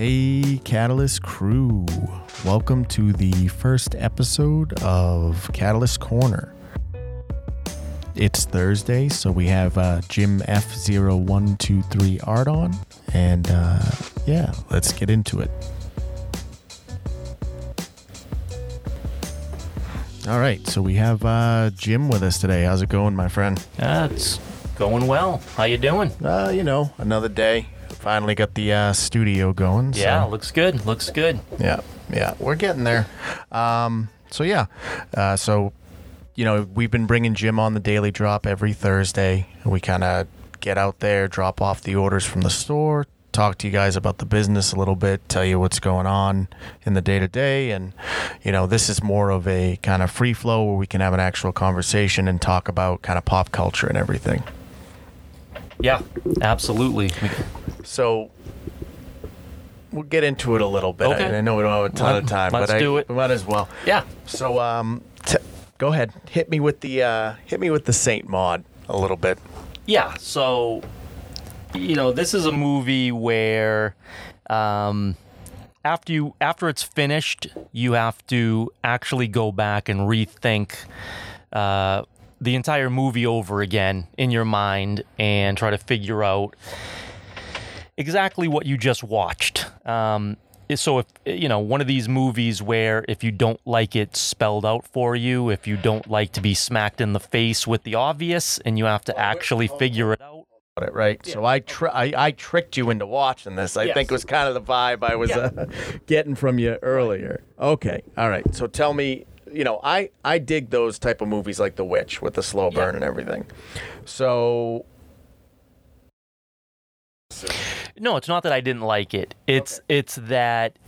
Hey, Catalyst crew. Welcome to the first episode of Catalyst Corner. It's Thursday, so we have uh, Jim F0123 Art on. And uh, yeah, let's get into it. All right, so we have uh, Jim with us today. How's it going, my friend? Uh, it's going well. How you doing? Uh, you know, another day. Finally got the uh, studio going. so- Yeah, looks good. Looks good. Yeah, yeah, we're getting there. Um, so yeah, uh, so you know we've been bringing Jim on the daily drop every Thursday. We kind of get out there, drop off the orders from the store, talk to you guys about the business a little bit, tell you what's going on in the day to day, and you know this is more of a kind of free flow where we can have an actual conversation and talk about kind of pop culture and everything. Yeah, absolutely. So we'll get into it a little bit. Okay. I, I know we don't have a ton of time, let's but do I it. we might as well. Yeah. So, um, t- go ahead, hit me with the uh, hit me with the Saint Maud a little bit. Yeah. So, you know, this is a movie where, um, after you after it's finished, you have to actually go back and rethink. Uh, the entire movie over again in your mind and try to figure out exactly what you just watched. Um, so if you know one of these movies where if you don't like it spelled out for you, if you don't like to be smacked in the face with the obvious, and you have to actually figure it out. It right. So I, tr- I I tricked you into watching this. I Yes. think was kind of the vibe I was uh, getting from you earlier. Okay, all right. So tell me, you know, I I dig those type of movies like The Witch with the slow burn and everything. So No, it's not that I didn't like it. It's it's that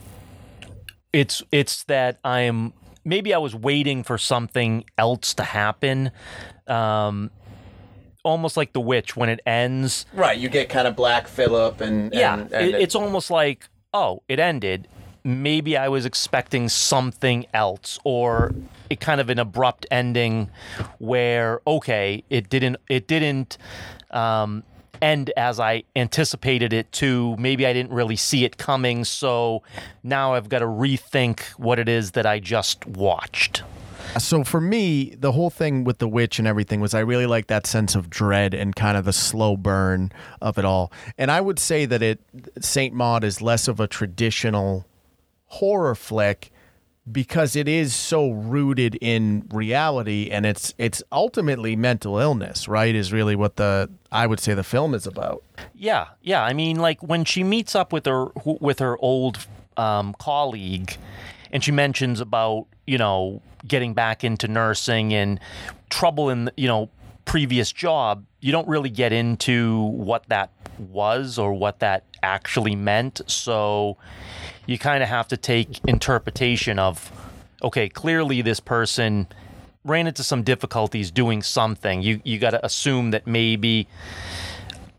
it's it's that I'm maybe I was waiting for something else to happen. Um almost like the witch when it ends. right, you get kind of Black Phillip and Yeah, and, and it, it's almost like, oh, it ended. Maybe I was expecting something else or it kind of an abrupt ending where okay, it didn't it didn't um end as I anticipated it to. Maybe I didn't really see it coming, so now I've got to rethink what it is that I just watched. So for me, the whole thing with the witch and everything was I really like that sense of dread and kind of the slow burn of it all. And I would say that it Saint Maud is less of a traditional horror flick because it is so rooted in reality and it's it's ultimately mental illness, right? Is really what the I would say the film is about. Yeah, yeah. I mean, like when she meets up with her with her old um, colleague, and she mentions about you know getting back into nursing and trouble in you know previous job. You don't really get into what that was or what that actually meant. So you kind of have to take interpretation of okay, clearly this person ran into some difficulties doing something. You you got to assume that maybe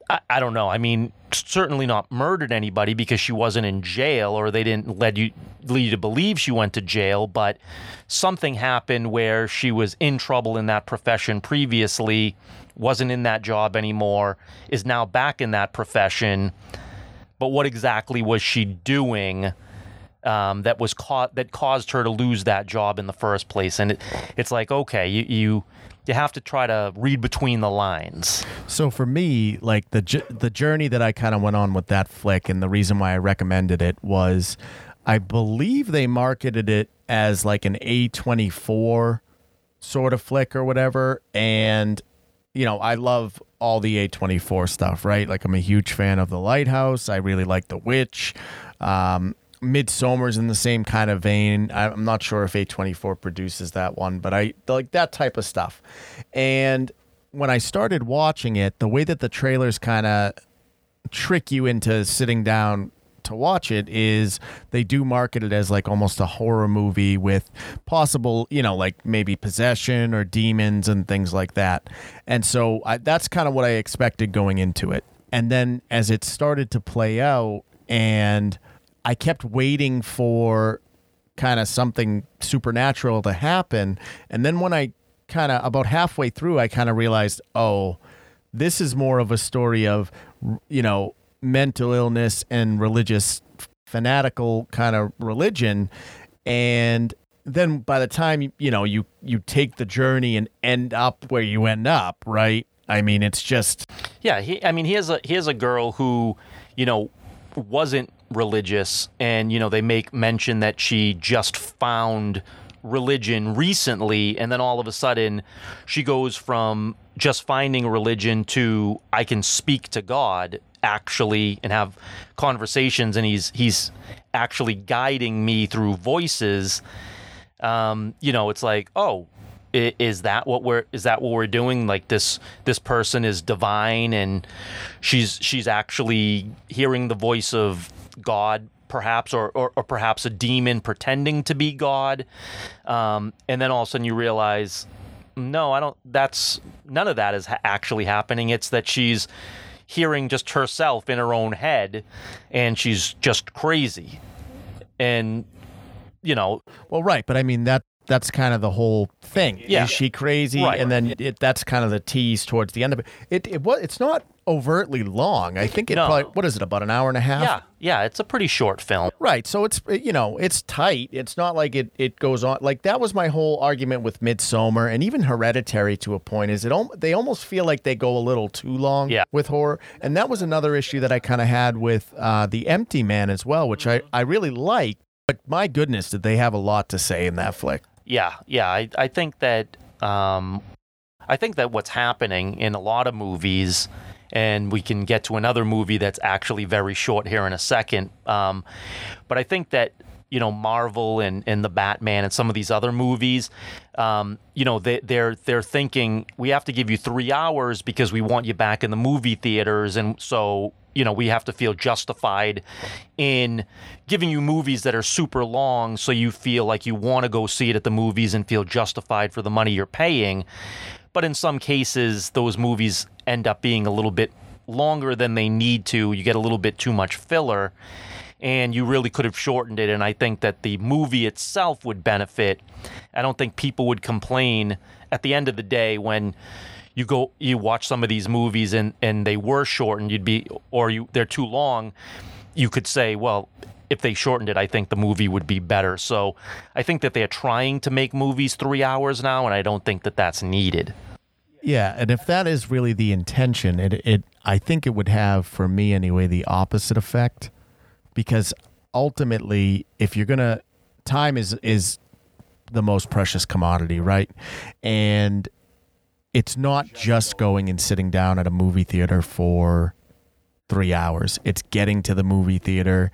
I, I don't know. I mean, certainly not murdered anybody because she wasn't in jail or they didn't lead you lead you to believe she went to jail, but something happened where she was in trouble in that profession previously, wasn't in that job anymore, is now back in that profession. But what exactly was she doing? um, that was caught that caused her to lose that job in the first place. And it, it's like, okay, you, you you have to try to read between the lines. So for me, like the the journey that I kind of went on with that flick, and the reason why I recommended it was, I believe they marketed it as like an A twenty four sort of flick or whatever, and you know I love all the A twenty four stuff, right? Like I'm a huge fan of The Lighthouse. I really like The Witch. Um, Midsommar's in the same kind of vein. I'm not sure if A24 produces that one, but I like that type of stuff. And when I started watching it, the way that the trailers kind of trick you into sitting down to watch it is they do market it as like almost a horror movie with possible, you know, like maybe possession or demons and things like that. And so I, that's kind of what I expected going into it. And then as it started to play out and I kept waiting for kind of something supernatural to happen. And then when I kind of about halfway through, I kind of realized, oh, this is more of a story of, you know, mental illness and religious fanatical kind of religion. And then by the time you know you you take the journey and end up where you end up right? I mean it's just Yeah, he, I mean, he has a he has a girl who, you know, wasn't religious, and you know they make mention that she just found religion recently, and then all of a sudden, she goes from just finding religion to I can speak to God actually and have conversations, and he's he's actually guiding me through voices. Um, you know, it's like, oh, is that what we're is that what we're doing like this this person is divine and she's she's actually hearing the voice of god perhaps or or, or perhaps a demon pretending to be god um, and then all of a sudden you realize no i don't that's none of that is ha- actually happening it's that she's hearing just herself in her own head and she's just crazy and you know well right but i mean that that's kind of the whole thing Yeah. is she crazy Right. and then it, that's kind of the tease towards the end of it it it was it's not overtly long i think it No. probably what is it about an hour and a half yeah yeah it's a pretty short film Right. So it's you know, it's tight. It's not like it it goes on like that was my whole argument with Midsommar and even Hereditary to a point is it they almost feel like they go a little too long Yeah. with horror. And that was another issue that I kind of had with uh The Empty Man as well, which I I really like. But my goodness, did they have a lot to say in that flick. Yeah, yeah. I, I think that um, I think that what's happening in a lot of movies, and we can get to another movie that's actually very short here in a second. Um, but I think that you know Marvel and, and the Batman and some of these other movies, um, you know they, they're they're thinking we have to give you three hours because we want you back in the movie theaters, and so you know we have to feel justified in giving you movies that are super long so you feel like you want to go see it at the movies and feel justified for the money you're paying but in some cases those movies end up being a little bit longer than they need to. You get a little bit too much filler and you really could have shortened it. And i think that the movie itself would benefit. I don't think people would complain at the end of the day when you go you watch some of these movies and and they were shortened. You'd be or you they're too long. You could say well if they shortened it i think the movie would be better so i think that they're trying to make movies three hours now and i don't think that that's needed Yeah, and if that is really the intention, it it I think it would have for me anyway the opposite effect because ultimately if you're to time is is the most precious commodity, right? And it's not just going and sitting down at a movie theater for 3 hours. It's getting to the movie theater,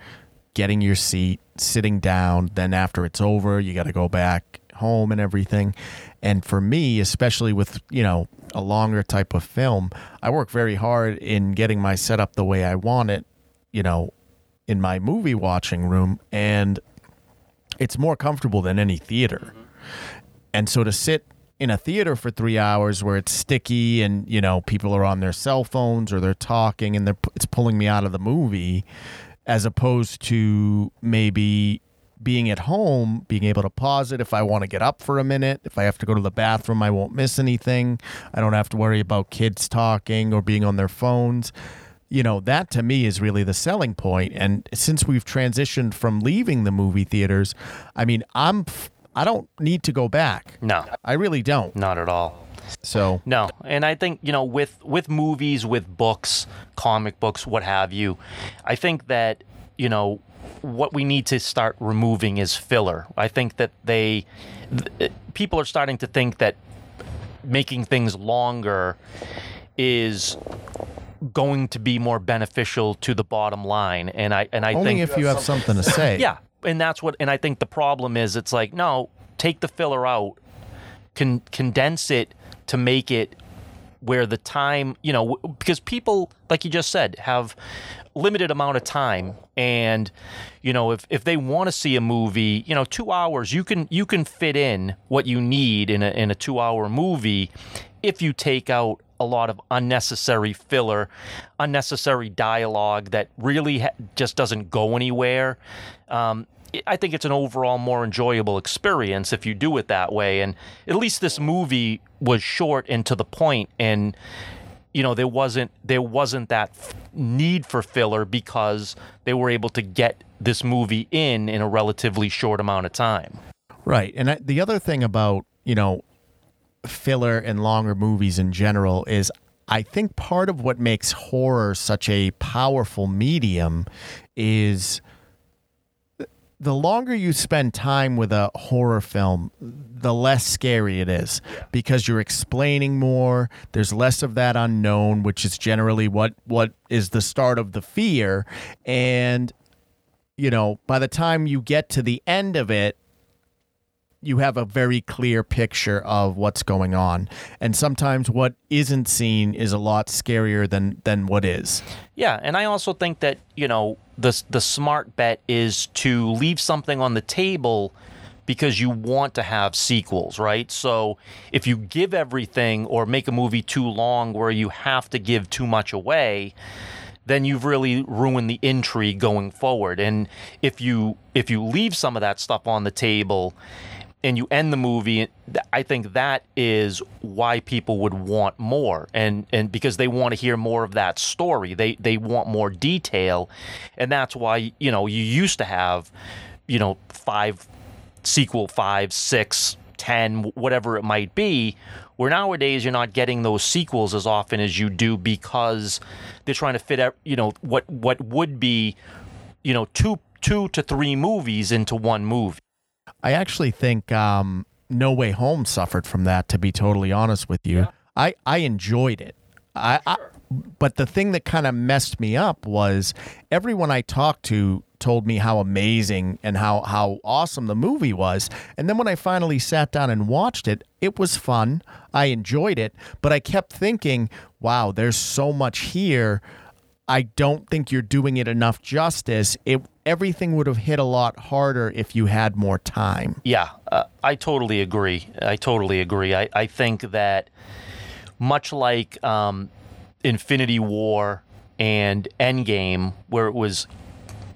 getting your seat, sitting down, then after it's over, you got to go back home and everything. And for me, especially with, you know, a longer type of film, I work very hard in getting my setup the way I want it, you know, in my movie watching room and it's more comfortable than any theater. Mm-hmm. And so to sit in a theater for three hours where it's sticky and you know people are on their cell phones or they're talking and they're it's pulling me out of the movie, as opposed to maybe being at home, being able to pause it if I want to get up for a minute, if I have to go to the bathroom, I won't miss anything. I don't have to worry about kids talking or being on their phones. You know, that to me is really the selling point. And since we've transitioned from leaving the movie theaters, I mean, I'm I don't need to go back. no I really don't. not at all So, No, and I think you know with with movies, with books, comic books, what have you, I think that you know what we need to start removing is filler. I think that they th- people are starting to think that making things longer is going to be more beneficial to the bottom line, and I and I only think if you have something to say. yeah, and that's what, and I think the problem is, it's like no, take the filler out, con- condense it to make it where the time, you know, because people, like you just said, have limited amount of time, and you know, if if they want to see a movie, you know, two hours, you can you can fit in what you need in a in a two hour movie, if you take out a lot of unnecessary filler, unnecessary dialogue that really ha- just doesn't go anywhere. Um, I- think it's an overall more enjoyable experience if you do it that way. And at least this movie was short and to the point, and you know there wasn't there wasn't that need for filler because they were able to get this movie in in a relatively short amount of time. Right. And I, the other thing about, you know, filler and longer movies in general is I think part of what makes horror such a powerful medium is the longer you spend time with a horror film, the less scary it is because you're explaining more. There's less of that unknown, which is generally what what is the start of the fear. And you know, by the time you get to the end of it, you have a very clear picture of what's going on. And sometimes what isn't seen is a lot scarier than than what is. Yeah, and I also think that you know the the smart bet is to leave something on the table because you want to have sequels, right? So if you give everything or make a movie too long where you have to give too much away, then you've really ruined the intrigue going forward. And if you if you leave some of that stuff on the table and you end the movie i think that is why people would want more. And and because they want to hear more of that story. They they want more detail. And that's why you know you used to have you know five sequel five six ten whatever it might be where nowadays you're not getting those sequels as often as you do because they're trying to fit out you know what what would be you know two two to three movies into one movie I actually think um, No Way Home suffered from that. To be totally honest with you, I I enjoyed it. I, I but the thing that kind of messed me up was everyone I talked to told me how amazing and how how awesome the movie was. And then when I finally sat down and watched it, it was fun. I enjoyed it, but I kept thinking, wow, there's so much here. I don't think you're doing it enough justice. It everything would have hit a lot harder if you had more time. Yeah, uh, I totally agree. I totally agree. I, I think that much like um, Infinity War and Endgame, where it was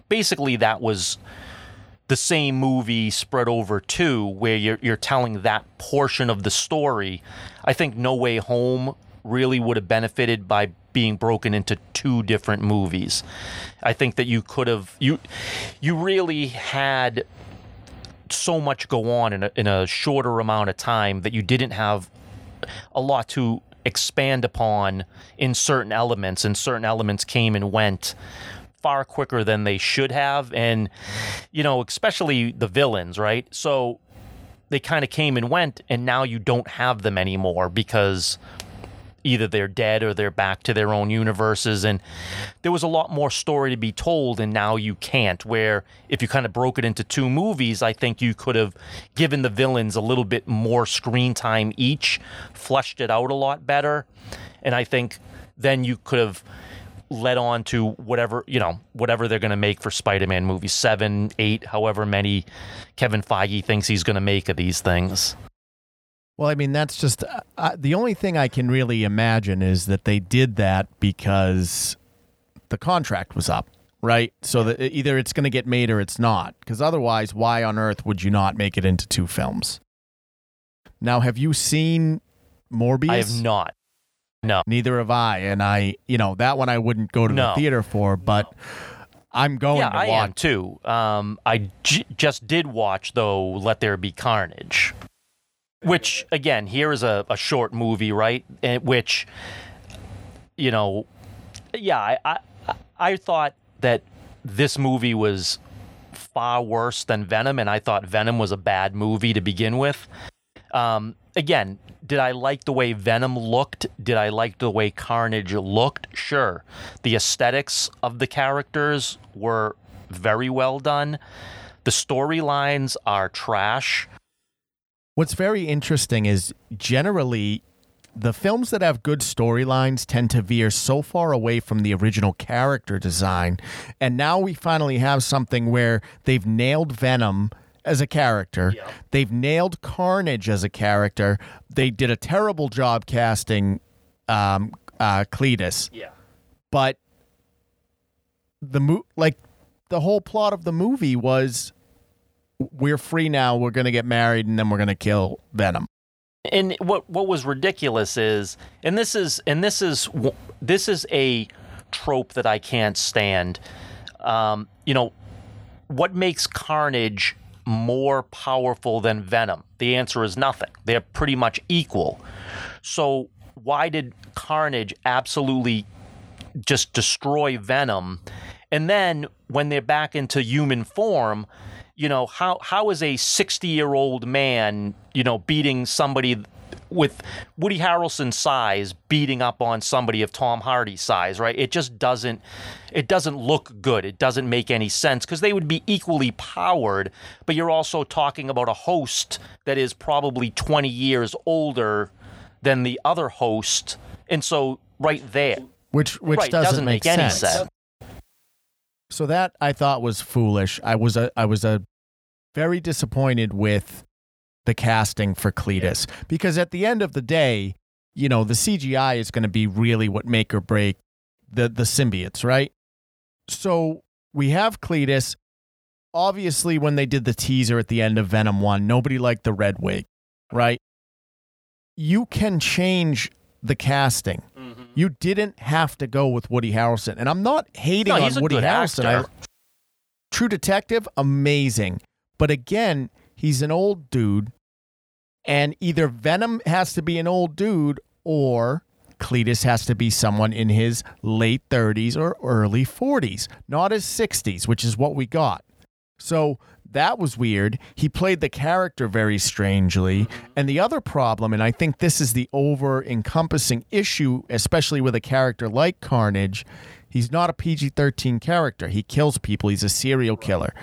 basically that was the same movie spread over two, where you're you're telling that portion of the story. I think No Way Home really would have benefited by being broken into two different movies. I think that you could have you you really had so much go on in a, in a shorter amount of time that you didn't have a lot to expand upon in certain elements and certain elements came and went far quicker than they should have and you know especially the villains right so they kind of came and went and now you don't have them anymore because either they're dead or they're back to their own universes. And there was a lot more story to be told and now you can't where if you kind of broke it into two movies i think you could have given the villains a little bit more screen time each fleshed it out a lot better. And i think then you could have led on to whatever you know whatever they're going to make for spider-man movies seven eight however many kevin feige thinks he's going to make of these things well, I mean, that's just uh, uh, the only thing I can really imagine is that they did that because the contract was up, right? So that either it's going to get made or it's not. Because otherwise, why on earth would you not make it into two films? Now, have you seen Morbius? I have not. No. Neither have I. And I, you know, that one I wouldn't go to No. the theater for, but I'm going Yeah, to I watch. am too. Um, I j- just did watch though. Let there be carnage, which again here is a, a short movie, right? And which, you know, yeah, I, I I thought that this movie was far worse than Venom, and I thought Venom was a bad movie to begin with. Um, again, did I like the way Venom looked? Did I like the way Carnage looked? Sure. The aesthetics of the characters were very well done. The storylines are trash. What's very interesting is generally the films that have good storylines tend to veer so far away from the original character design. And now we finally have something where they've nailed Venom as a character. They've nailed Carnage as a character. They did a terrible job casting um, uh, Cletus, Yeah. but the mo- like the whole plot of the movie was we're free now. We're going to get married and then we're going to kill Venom. and what what was ridiculous is, and this is and this is this is a trope that I can't stand. Um, you know, what makes Carnage more powerful than Venom? The answer is nothing. They're pretty much equal. So why did Carnage absolutely just destroy Venom? And then when they're back into human form, you know, how how is a 60-year-old man, you know, beating somebody with Woody Harrelson's size beating up on somebody of Tom Hardy's size, right? It just doesn't it doesn't look good. It doesn't make any sense because they would be equally powered, but you're also talking about a host that is probably 20 years older than the other host. And so right there which which right, doesn't, doesn't make, make any sense. So that I thought was foolish. I was a I was a very disappointed with the casting for Cletus because at the end of the day, you know, the CGI is going to be really what make or break the the symbiotes, right? So we have Cletus. Obviously, when they did the teaser at the end of Venom 1, nobody liked the red wig, right? You can change the casting. You didn't have to go with Woody Harrelson. And I'm not hating No, on Woody Harrelson. I, True Detective, amazing. But again, he's an old dude. And either Venom has to be an old dude or Cletus has to be someone in his late 30s or early 40s, not his 60s, which is what we got. So that was weird. He played the character very strangely. And the other problem, and I think this is the over encompassing issue, especially with a character like Carnage, he's not a PG 13 character. He kills people, he's a serial killer.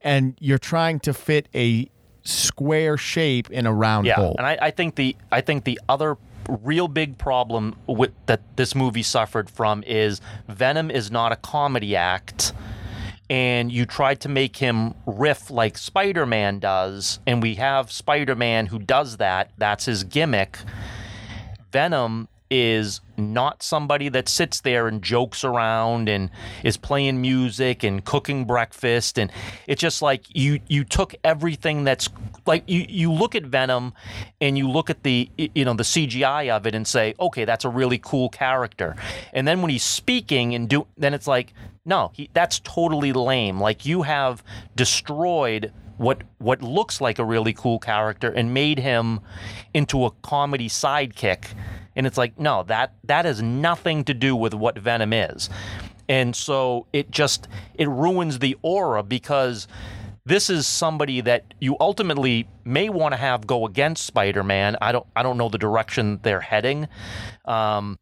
And you're trying to fit a square shape in a round Yeah, hole. and I, I think the I think the other real big problem with that this movie suffered from is Venom is not a comedy act. And you tried to make him riff like Spider Man does, and we have Spider Man who does that. That's his gimmick. Venom is not somebody that sits there and jokes around and is playing music and cooking breakfast. And it's just like you you took everything that's like you you look at Venom and you look at the you know the CGI of it and say okay that's a really cool character. And then when he's speaking and do then it's like no he, that's totally lame. Like you have destroyed what what looks like a really cool character and made him into a comedy sidekick and it's like no that that has nothing to do with what venom is and so it just it ruins the aura because this is somebody that you ultimately may want to have go against Spider-Man. I don't I don't know the direction they're heading. Um,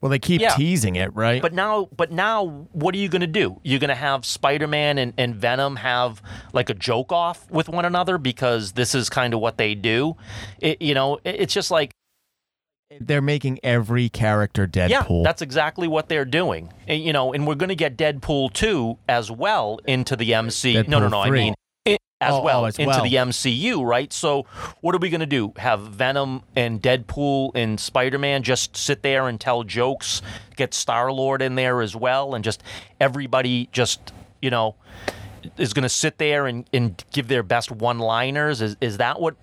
well, they keep Yeah. teasing it, right? but now, but now, what are you going to do? You're going to have Spider-Man and, and Venom have like a joke off with one another because this is kind of what they do. It, you know, it- it's just like they're making every character Deadpool. yeah, that's exactly what they're doing. And, you know, and we're going to get Deadpool two as well into the MC. no, no, no. I mean. i- As Oh, well oh, as into well. the MCU, right? So, what are we going to do? Have Venom and Deadpool and Spider Man just sit there and tell jokes? Get Star Lord in there as well, and just everybody just, you know, is going to sit there and, and give their best one liners? Is, is that what,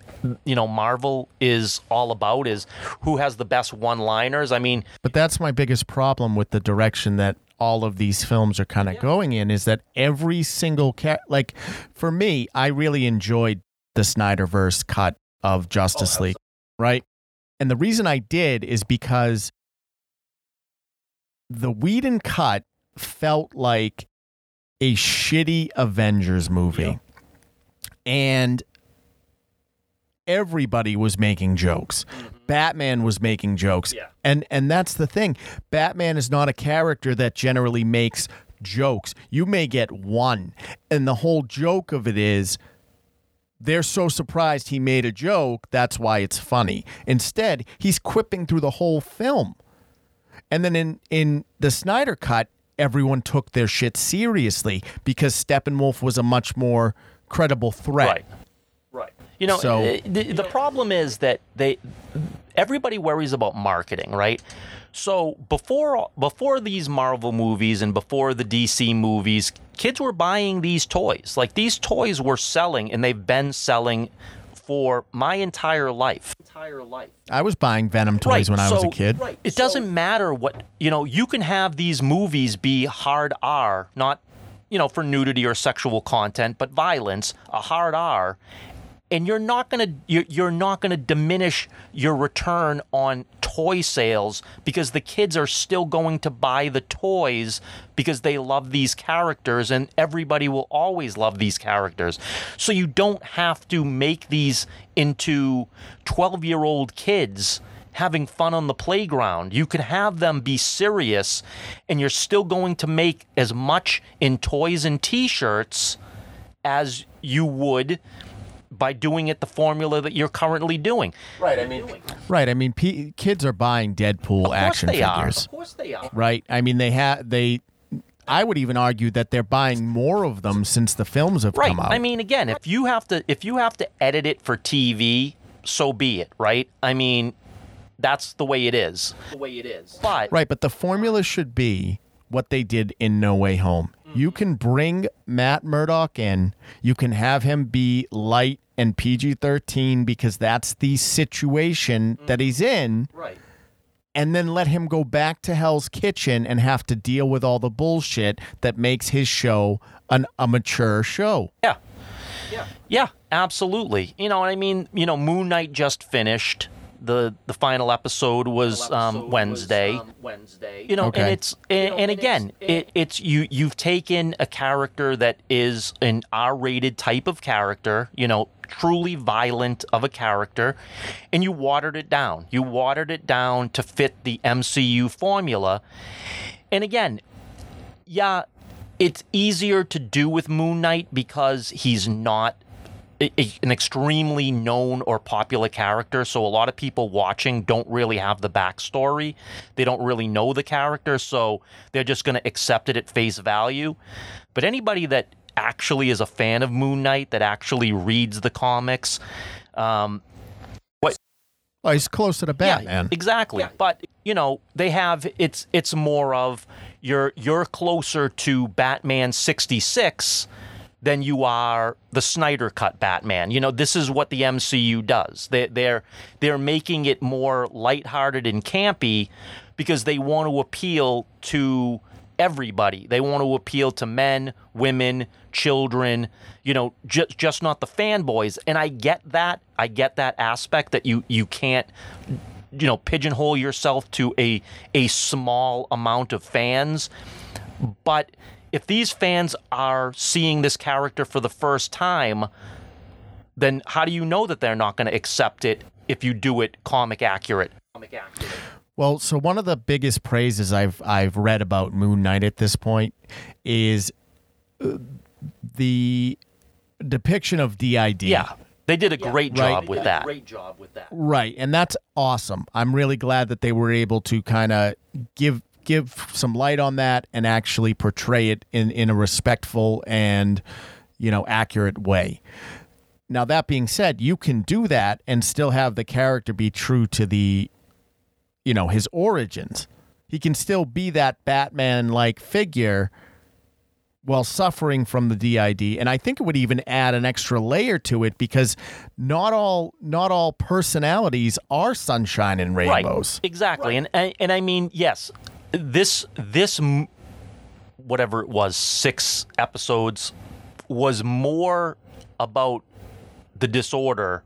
you know, Marvel is all about? Is who has the best one liners? I mean, But that's my biggest problem with the direction that all of these films are kind of going in is that every single cat like for me, I really enjoyed the Snyderverse cut of Justice oh, League, right? And the reason I did is because the Whedon cut felt like a shitty Avengers movie. And everybody was making jokes. Mm-hmm. Batman was making jokes. Yeah. And and that's the thing. Batman is not a character that generally makes jokes. You may get one. And the whole joke of it is they're so surprised he made a joke, that's why it's funny. Instead, he's quipping through the whole film. And then in in the Snyder cut, everyone took their shit seriously because Steppenwolf was a much more credible threat. Right. Right. You know, So- uh, the, the problem is that they everybody worries about marketing, right? So before before these Marvel movies and before the DC movies, kids were buying these toys. Like these toys were selling and they've been selling for my entire life. Entire life. I was buying Venom toys when I was a so Right. It doesn't matter what you know. You can have these movies be hard R, not you know for nudity or sexual content, but violence, a hard R, and you're not gonna you're, you're not gonna diminish your return on toy sales because the kids are still going to buy the toys because they love these characters and everybody will always love these characters. So you don't have to make these into 12 year old kids having fun on the playground. You can have them be serious and you're still going to make as much in toys and t-shirts as you would by doing it the formula that you're currently doing. Right. I mean, Right. I mean, P- kids are buying Deadpool Of course action they are. figures. Of course they are. Right. I mean, they have they. I would even argue that they're buying more of them since the films have Right. come out. I mean, again, if you have to if you have to edit it for TV, so be it. Right. I mean, that's the way it is. The way it is. But Right, but the formula should be what they did in No Way Home. You can bring Matt Murdock in, you can have him be light and PG 13 because that's the situation mm-hmm. that he's in, right. and then let him go back to Hell's Kitchen and have to deal with all the bullshit that makes his show an, a mature show. Yeah. Yeah. Yeah, absolutely. You know, I mean, you know, Moon Knight just finished. The the final episode was um, Wednesday. Wednesday. you know Okay. and it's and, and again it, it's you you've taken a character that is an r-rated type of character you know truly violent of a character and you watered it down you watered it down to fit the mcu formula and again yeah it's easier to do with moon knight because he's not a- a- an extremely known or popular character, so a lot of people watching don't really have the backstory. They don't really know the character, so they're just going to accept it at face value. But anybody that actually is a fan of Moon Knight, that actually reads the comics, um, Oh, he's close to the Batman. yeah, exactly. But you know, they have it's it's more of you're you're closer to Batman 66 than you are the Snyder cut Batman. You know, this is what the MCU does. They they're they're making it more lighthearted and campy because they want to appeal to everybody. They want to appeal to men, women, children, you know, just just not the fanboys. And I get that. I get that aspect that you you can't you know pigeonhole yourself to a a small amount of fans. But if these fans are seeing this character for the first time, then how do you know that they're not going to accept it if you do it comic accurate? Comic accurate. Well, so one of the biggest praises I've I've read about Moon Knight at this point is uh, the depiction of DID. Yeah, they did a great Right. job with that. Great job with that. Right, and that's awesome. I'm really glad that they were able to kind of give give some light on that and actually portray it in in a respectful and you know accurate way. Now that being said, you can do that and still have the character be true to the you know his origins. He can still be that Batman like figure while suffering from the DID and I think it would even add an extra layer to it because not all not all personalities are sunshine and rainbows. Right. Exactly. And, and and I mean, yes, this this whatever it was, six episodes was more about the disorder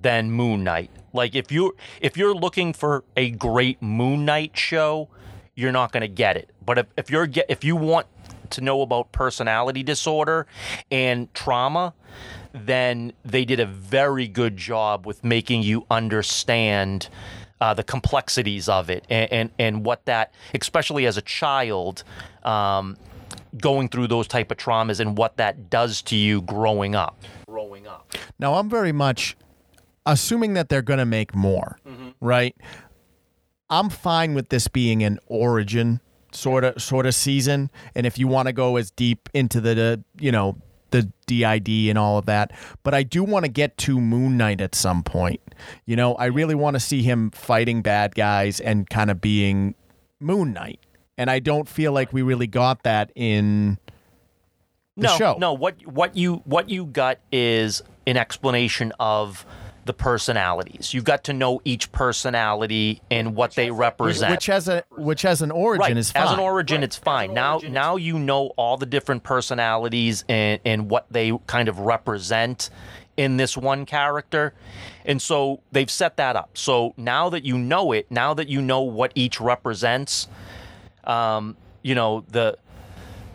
than Moon Knight. Like if you if you're looking for a great Moon Knight show, you're not going to get it. But if, if you're if you want to know about personality disorder and trauma, then they did a very good job with making you understand uh, the complexities of it and, and and what that, especially as a child, um, going through those type of traumas and what that does to you growing up. Growing up. Now I'm very much assuming that they're going to make more, right? I'm fine with this being an origin sort of sort of season, and if you want to go as deep into the, the you know the DID and all of that, but I do want to get to Moon Knight at some point. You know, I really want to see him fighting bad guys and kind of being Moon Knight, and I don't feel like we really got that in the no, show. no. What what you what you got is an explanation of the personalities. You've got to know each personality and what they represent. which has a which has an origin right. is fine. As an origin, it's fine. now, now you know all the different personalities and, and what they kind of represent in this one character. And so they've set that up. So now that you know it, now that you know what each represents, um, you know, the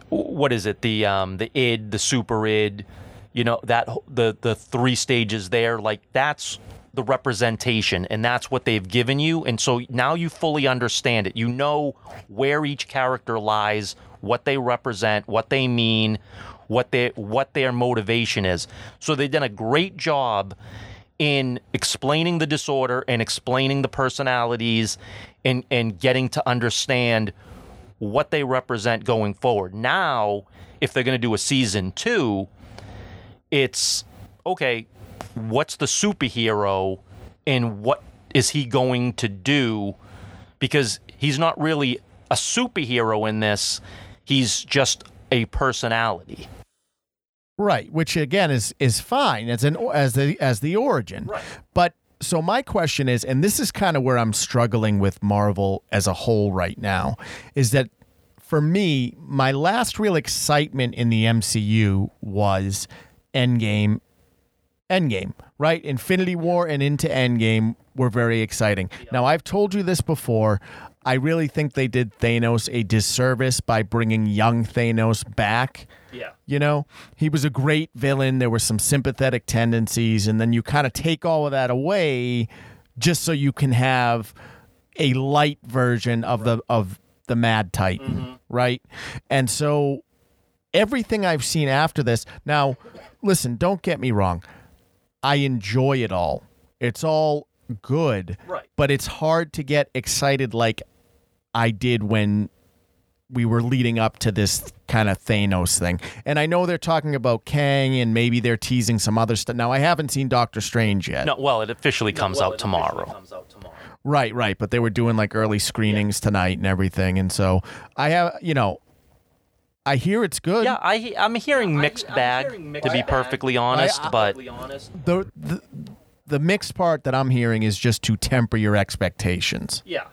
what is it? The um, the id, the super id, you know, that the the three stages there, like that's the representation and that's what they've given you and so now you fully understand it you know where each character lies what they represent what they mean what their what their motivation is. So they've done a great job in explaining the disorder and explaining the personalities and and getting to understand what they represent going forward. Now if they're going to do a season 2 it's okay, what's the superhero and what is he going to do? Because he's not really a superhero in this, he's just a personality. Right, which again is is fine as an as the as the origin. Right. But so my question is, and this is kind of where I'm struggling with Marvel as a whole right now, is that for me, my last real excitement in the MCU was Endgame. Endgame, right? Infinity War and into Endgame were very exciting. Now, I've told you this before. I really think they did Thanos a disservice by bringing young Thanos back. Yeah. You know, he was a great villain. There were some sympathetic tendencies, and then you kind of take all of that away just so you can have a light version of the of the Mad Titan, mm-hmm. right? And so everything I've seen after this. Now, listen, don't get me wrong. I enjoy it all. It's all good. Right. But it's hard to get excited like I did when we were leading up to this kind of Thanos thing. And I know they're talking about Kang and maybe they're teasing some other stuff. Now, I haven't seen Doctor Strange yet. No, well, it officially comes Well, out it officially tomorrow. Comes out tomorrow. Right, right. But they were doing like early screenings tonight and everything. And so I have, you know, I hear it's good. Yeah, I I'm hearing mixed I'm bag hearing mixed to be bag. perfectly honest, I- but To be honest, The, the, the mixed part that I'm hearing is just to temper your expectations. yeah.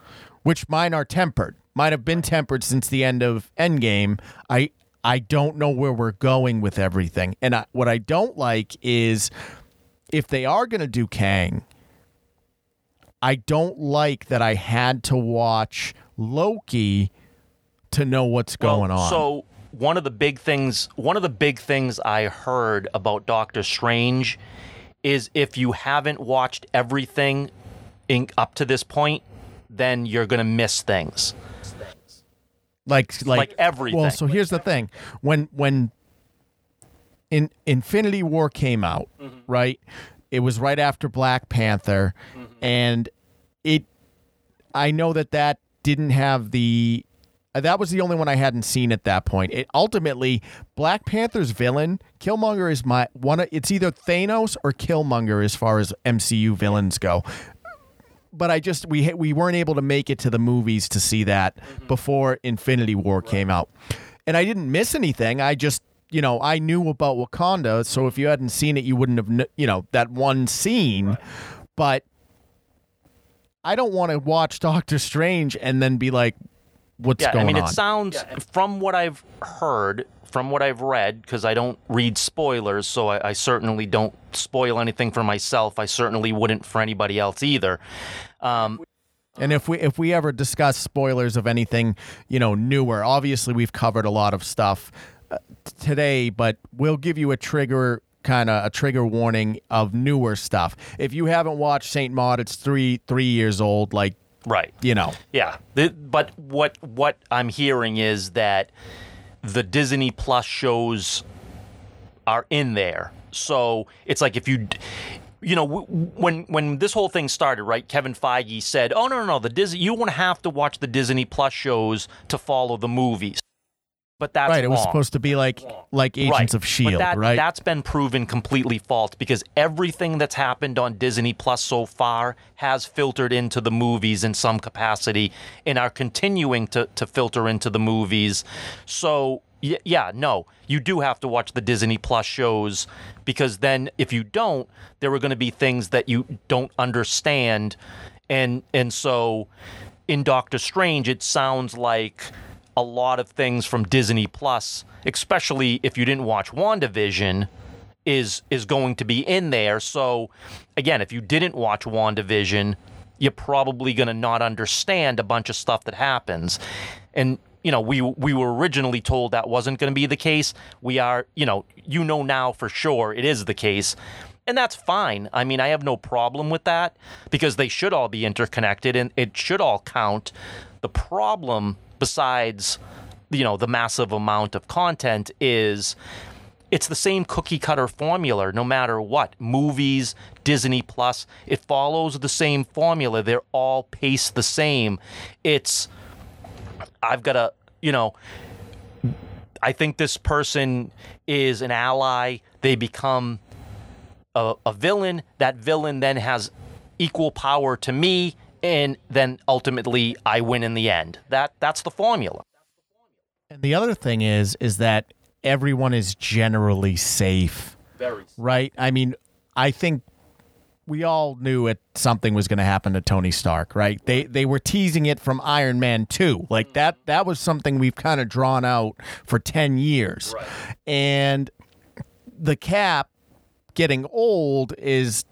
Which mine are tempered. Might have been tempered since the end of Endgame. I I don't know where we're going with everything, and I, what I don't like is if they are going to do Kang. I don't like that I had to watch Loki to know what's going Well, on. So one of the big things, one of the big things I heard about Doctor Strange is if you haven't watched everything in, up to this point, then you're gonna miss things. Like like, like everything. Well, so here's the thing: when when in Infinity War came out, Mm-hmm. right? It was right after Black Panther, Mm-hmm. and it. I know that that didn't have the. uh, That was the only one I hadn't seen at that point. It ultimately Black Panther's villain, Killmonger, is my one. of- It's either Thanos or Killmonger as far as MCU villains go but I just we we weren't able to make it to the movies to see that mm-hmm. before Infinity War came out, and I didn't miss anything. I just you know I knew about Wakanda, so if you hadn't seen it, you wouldn't have you know that one scene, but. I don't want to watch Doctor Strange and then be like, "What's yeah, going on?" I mean, on?" it sounds from what I've heard, from what I've read, because I don't read spoilers, so I, I certainly don't spoil anything for myself. I certainly wouldn't for anybody else either. Um, And if we if we ever discuss spoilers of anything, you know, newer, obviously we've covered a lot of stuff uh, today, but we'll give you a trigger kind of a trigger warning of newer stuff. If you haven't watched Saint Maud, it's 3 3 years old like, right. you know. Yeah, the, but what what I'm hearing is that the Disney Plus shows are in there. So it's like if you, you know, when when this whole thing started, right? Kevin Feige said, "Oh no, no, no, the Disney, you won't have to watch the Disney Plus shows to follow the movies." But that's right, it was wrong. supposed to be like like Agents right. of Shield, but that, right? That's been proven completely false because everything that's happened on Disney Plus so far has filtered into the movies in some capacity and are continuing to, to filter into the movies. So y- yeah, no, you do have to watch the Disney Plus shows because then if you don't, there are going to be things that you don't understand, and and so in Doctor Strange, it sounds like a lot of things from Disney Plus, especially if you didn't watch WandaVision, is is going to be in there. So again, if you didn't watch WandaVision, you're probably going to not understand a bunch of stuff that happens. And you know, we we were originally told that wasn't going to be the case. We are, you know, you know now for sure it is the case. And that's fine. I mean, I have no problem with that because they should all be interconnected and it should all count. The problem besides you know, the massive amount of content is it's the same cookie cutter formula no matter what. Movies disney plus it follows the same formula. They're all paced the same. It's i've got to you know i think this person is an ally. They become a, a villain. That villain then has equal power to me and then ultimately i win in the end that that's the formula And the other thing is, is that everyone is generally safe, Very. right? I mean, I think we all knew it something was going to happen to Tony Stark, right? They they were teasing it from Iron Man 2. Like mm-hmm. that that was something we've kind of drawn out for 10 years. Right. And the cap getting old is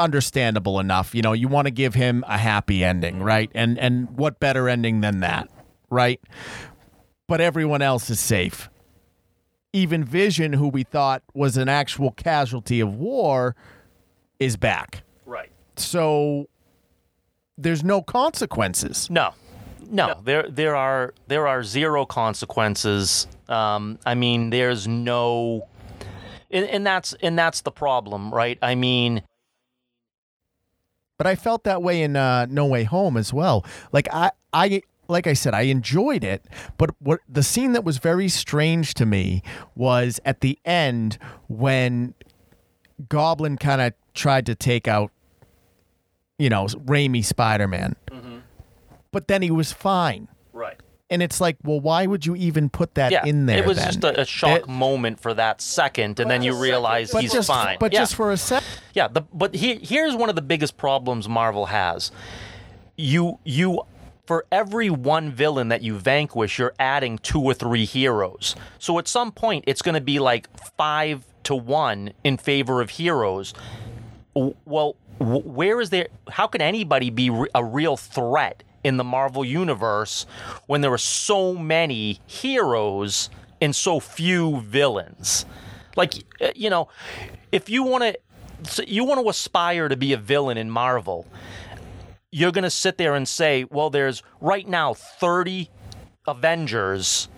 understandable enough. You know, you want to give him a happy ending, right? And and what better ending than that, right? But everyone else is safe. Even Vision, who we thought was an actual casualty of war, is back. Right. So there's no consequences. No, no, there there are there are zero consequences. Um, I mean, there's no, and, and that's and that's the problem, right? I mean, But I felt that way in uh, No Way Home as well. Like I, I, like I said, I enjoyed it. But what the scene that was very strange to me was at the end when Goblin kind of tried to take out, you know, Raimi Spider Man. But then he was fine. Right. And it's like, well, why would you even put that yeah, in there? it was then? just a, a shock It- moment for that second, and then you realize he's just, fine. But yeah. just for a second. Yeah, the, but he, here's one of the biggest problems Marvel has. You you for every one villain that you vanquish, you're adding two or three heroes. So at some point, it's going to be like five to one in favor of heroes. Well, where is there? How can anybody be re- a real threat in the Marvel universe when there are so many heroes and so few villains? Like, uh, you know, if you want to, you want to aspire to be a villain in Marvel, you're going to sit there and say, well, there's right now 30 Avengers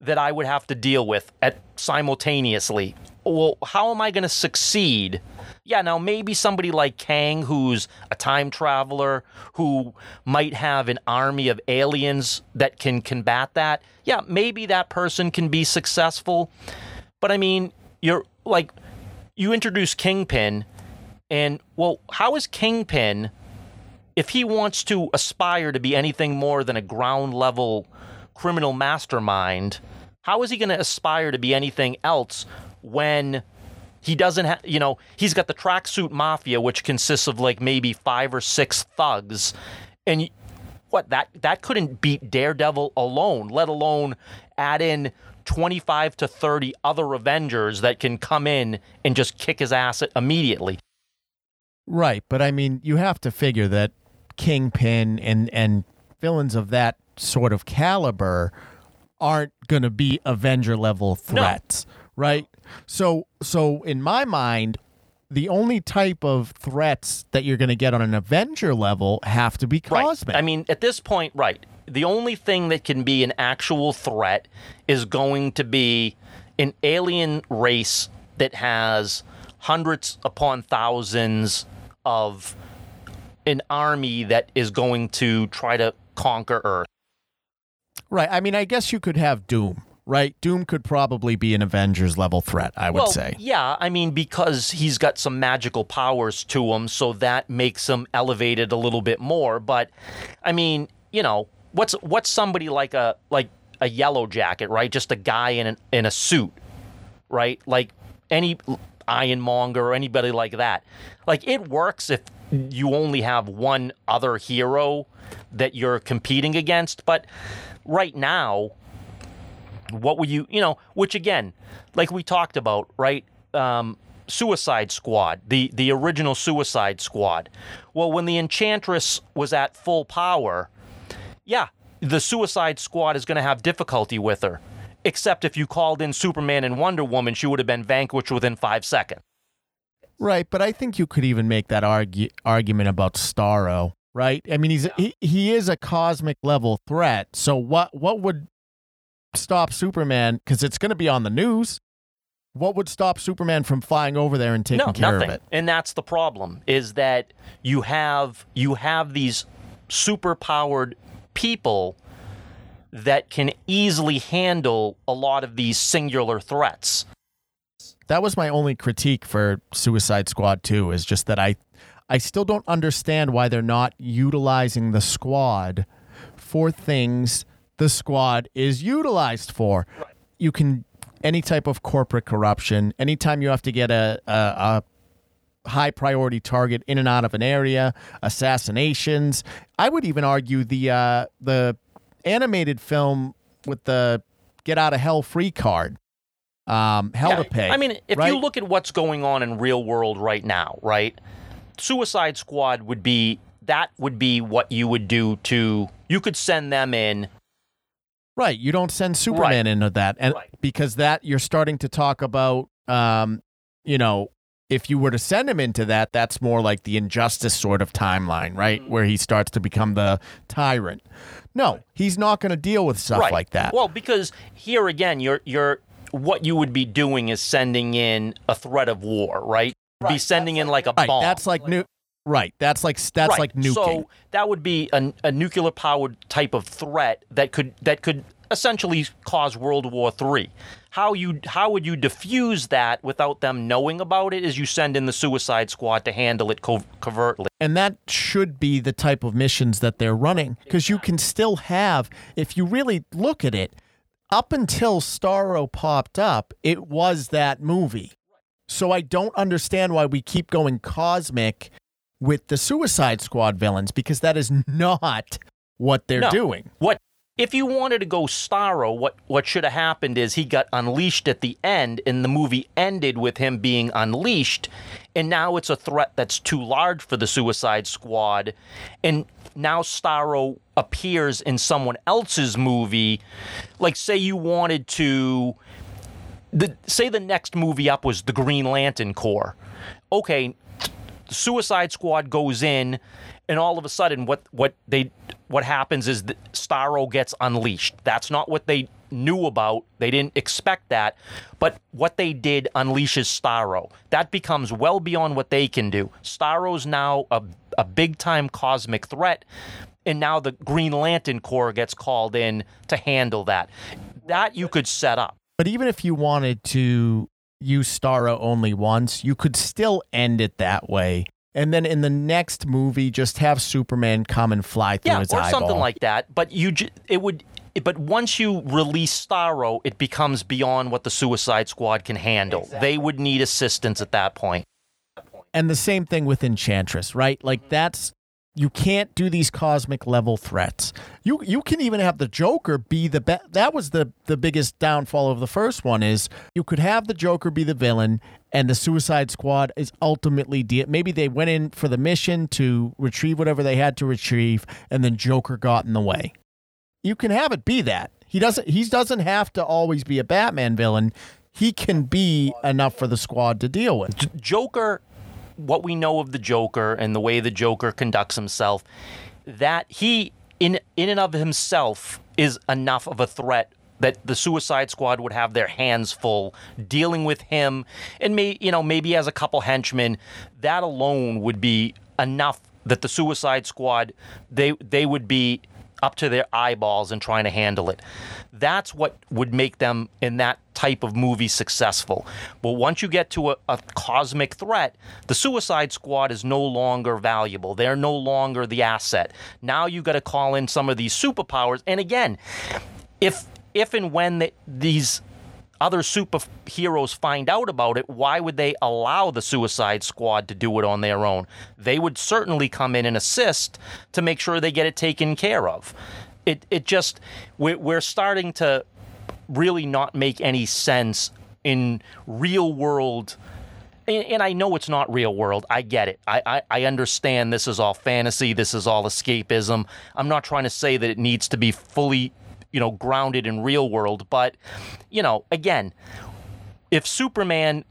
that I would have to deal with at simultaneously. Well, how am I going to succeed? Yeah, now maybe somebody like Kang, who's a time traveler, who might have an army of aliens that can combat that. Yeah, maybe that person can be successful. But I mean, you're like, you introduce Kingpin, and well, how is Kingpin, if he wants to aspire to be anything more than a ground level criminal mastermind, how is he going to aspire to be anything else when he doesn't have, you know, he's got the tracksuit mafia, which consists of like maybe five or six thugs, and what that that couldn't beat Daredevil alone, let alone add in 25 to 30 other Avengers that can come in and just kick his ass immediately. Right, but I mean, you have to figure that Kingpin and and villains of that sort of caliber aren't going to be Avenger level threats, right? So so in my mind, the only type of threats that you're going to get on an Avenger level have to be cosmic. Right. I mean, at this point, right. The only thing that can be an actual threat is going to be an alien race that has hundreds upon thousands of an army that is going to try to conquer Earth. right. I mean, I guess you could have Doom, right? Doom could probably be an Avengers level threat, I would well, say. yeah, I mean because he's got some magical powers to him, so that makes him elevated a little bit more. But I mean, you know, what's what's somebody like a like a yellow jacket, right? Just a guy in an, in a suit, right? Like any Ironmonger or anybody like that. Like it works if you only have one other hero that you're competing against, but right now, what would you, you know, which again, like we talked about, right? Um, Suicide Squad, the the original Suicide Squad. Well, when the Enchantress was at full power, yeah, the Suicide Squad is going to have difficulty with her. Except if you called in Superman and Wonder Woman, she would have been vanquished within five seconds. Right, but I think you could even make that argu- argument about Starro, right? I mean, he's he, he is a cosmic level threat. So what what would stop Superman cuz it's going to be on the news? What would stop Superman from flying over there and taking no, care nothing. of it? And that's the problem is that you have you have these super powered people that can easily handle a lot of these singular threats. That was my only critique for Suicide Squad 2 is just that I I still don't understand why they're not utilizing the squad for things the squad is utilized for. You can any type of corporate corruption, anytime you have to get a, a, a high priority target in and out of an area, assassinations. I would even argue the uh, the animated film with the get out of hell free card. Um, hell Yeah, to pay. I mean, if right? you look at what's going on in real world right now, right? Suicide Squad would be that would be what you would do to you could send them in Right. You don't send Superman into that. And Right. because that you're starting to talk about um, you know, if you were to send him into that, that's more like the injustice sort of timeline, right? Mm-hmm. Where he starts to become the tyrant. No, he's not going to deal with stuff right. like that. Well, because here again, you're you're what you would be doing is sending in a threat of war, right? Be sending in like a right. bomb. That's like new Right. That's like that's right. like nuking. So that would be a, a nuclear powered type of threat that could that could essentially cause World War III. How you how would you diffuse that without them knowing about it? Is you send in the Suicide Squad to handle it co- covertly. And that should be the type of missions that they're running because you can still have, if you really look at it, up until Starro popped up, it was that movie. So I don't understand why we keep going cosmic with the Suicide Squad villains because that is not what they're No. doing. What if you wanted to go Starro? What what should have happened is he got unleashed at the end, and the movie ended with him being unleashed, and now it's a threat that's too large for the Suicide Squad, and now Starro appears in someone else's movie. Like, say you wanted to the say the next movie up was the Green Lantern Corps. Okay, Suicide Squad goes in, and all of a sudden, what what they what happens is that Starro gets unleashed. That's not what they knew about. They didn't expect that, but what they did unleashes Starro. That becomes well beyond what they can do. Starro's now a a big time cosmic threat. And now the Green Lantern Corps gets called in to handle that. That you could set up. But even if you wanted to use Starro only once, you could still end it that way. And then in the next movie, just have Superman come and fly through yeah, his or eyeball. something like that. But you, ju- it would. But once you release Starro, it becomes beyond what the Suicide Squad can handle. They would need assistance at that point. and the same thing with Enchantress, right? Like mm-hmm. that's you can't do these cosmic level threats. You you can even have the Joker be the be- that was the the biggest downfall of the first one is you could have the Joker be the villain and the Suicide Squad is ultimately de- maybe they went in for the mission to retrieve whatever they had to retrieve and then Joker got in the way. You can have it be that. He doesn't he doesn't have to always be a Batman villain. He can be enough for the squad to deal with. Joker, what we know of the Joker and the way the Joker conducts himself, that he in in and of himself is enough of a threat that the Suicide Squad would have their hands full dealing with him, and may you know maybe as a couple henchmen, that alone would be enough that the Suicide Squad they they would be up to their eyeballs in trying to handle it. That's what would make them in that type of movie successful. But once you get to a, a cosmic threat, the Suicide Squad is no longer valuable. They're no longer the asset. Now you got to call in some of these superpowers. And again, if if and when the, these other superheroes find out about it, why would they allow the Suicide Squad to do it on their own? They would certainly come in and assist to make sure they get it taken care of. It it just we're, we're starting to really not make any sense in real world and, I know it's not real world. I get it. I, I, I understand this is all fantasy. This is all escapism. I'm not trying to say that it needs to be fully, you know, grounded in real world. But, you know, again, if Superman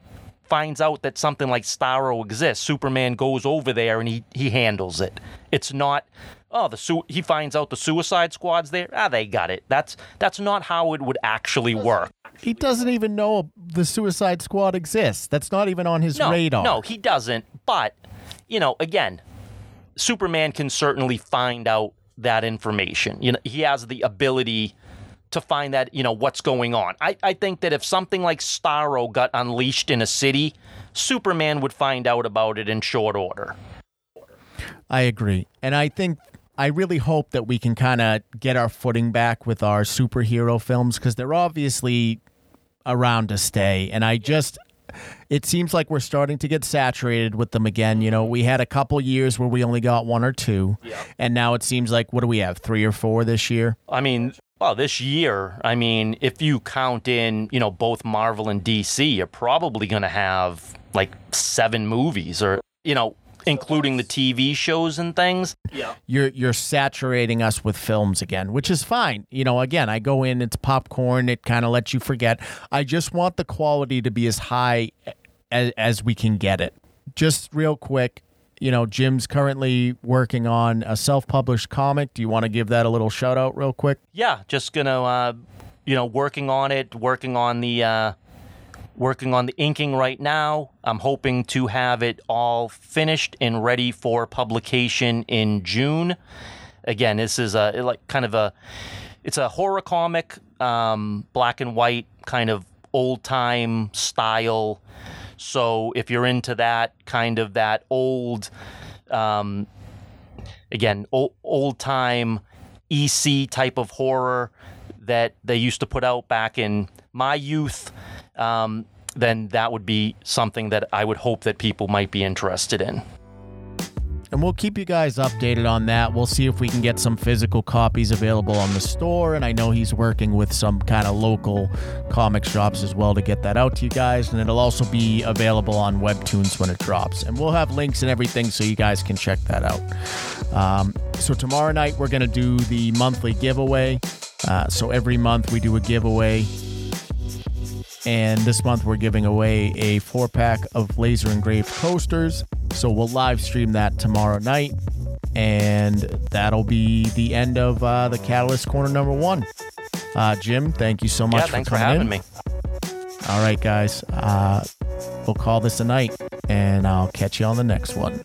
finds out that something like Starro exists, Superman goes over there and he, he handles it. It's not, oh, the su- he finds out the Suicide Squad's there. Ah, they got it. That's that's not how it would actually work. He doesn't even know the Suicide Squad exists. That's not even on his no, radar. No, he doesn't. But, you know, again, Superman can certainly find out that information. You know, he has the ability to find that, you know, what's going on. I, I think that if something like Starro got unleashed in a city, Superman would find out about it in short order. I agree. And I think I really hope that we can kind of get our footing back with our superhero films because they're obviously around to stay. And I just, it seems like we're starting to get saturated with them again. You know, we had a couple years where we only got one or two. And now it seems like, what do we have, three or four this year? I mean, well, this year, I mean, if you count in, you know, both Marvel and DC, you're probably going to have like seven movies or, you know, including the TV shows and things. Yeah. You're you're saturating us with films again, which is fine. You know, again, I go in, it's popcorn, it kind of lets you forget. I just want the quality to be as high as, as we can get it. Just real quick, you know, Jim's currently working on a self-published comic. Do you want to give that a little shout out real quick? Yeah, just gonna, uh, you know, working on it, working on the, uh, working on the inking right now. I'm hoping to have it all finished and ready for publication in June. Again, this is a like kind of a, it's a horror comic, um, black and white, kind of old time style. So if you're into that kind of that old, um, again, old, old time EC type of horror that they used to put out back in my youth, um, then that would be something that I would hope that people might be interested in. And we'll keep you guys updated on that. We'll see if we can get some physical copies available on the store. And I know he's working with some kind of local comic shops as well to get that out to you guys. And it'll also be available on Webtoons when it drops. And we'll have links and everything so you guys can check that out. Um, so tomorrow night, we're going to do the monthly giveaway. Uh, so every month we do a giveaway. And this month we're giving away a four pack of laser engraved coasters. So we'll live stream that tomorrow night. And that'll be the end of uh, the Catalyst Corner number one. Uh, Jim, thank you so much yeah, for thanks for having in. me. All right, guys. Uh, we'll call this a night, and I'll catch you on the next one.